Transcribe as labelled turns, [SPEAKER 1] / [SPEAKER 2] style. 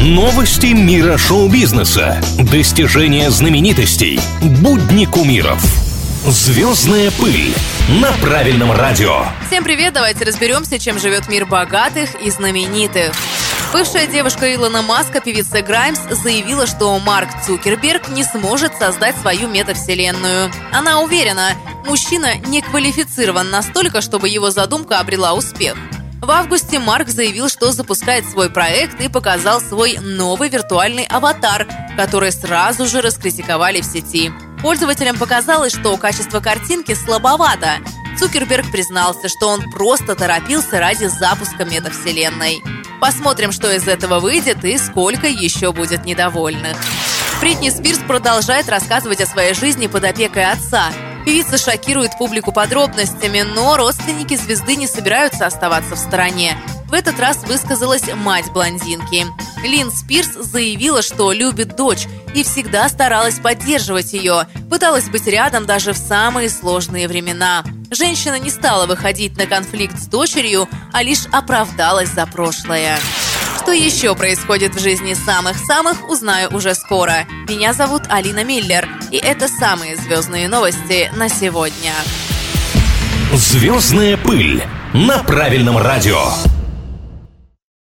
[SPEAKER 1] Новости мира шоу-бизнеса. Достижения знаменитостей. Будни кумиров. Звездная пыль на правильном радио.
[SPEAKER 2] Всем привет, давайте разберемся, чем живет мир богатых и знаменитых. Бывшая девушка Илона Маска, певица Граймс, заявила, что Марк Цукерберг не сможет создать свою метавселенную. Она уверена, мужчина не квалифицирован настолько, чтобы его задумка обрела успех. В августе Марк заявил, что запускает свой проект и показал свой новый виртуальный аватар, который сразу же раскритиковали в сети. Пользователям показалось, что качество картинки слабовато. Цукерберг признался, что он просто торопился ради запуска метавселенной. Посмотрим, что из этого выйдет и сколько еще будет недовольных. Бритни Спирс продолжает рассказывать о своей жизни под опекой отца. Певица шокирует публику подробностями, но родственники звезды не собираются оставаться в стороне. В этот раз высказалась мать блондинки. Лин Спирс заявила, что любит дочь и всегда старалась поддерживать ее, пыталась быть рядом даже в самые сложные времена. Женщина не стала выходить на конфликт с дочерью, а лишь оправдалась за прошлое. Что еще происходит в жизни самых-самых, узнаю уже скоро. Меня зовут Алина Миллер, и это самые звездные новости на сегодня.
[SPEAKER 1] Звездная пыль на правильном радио.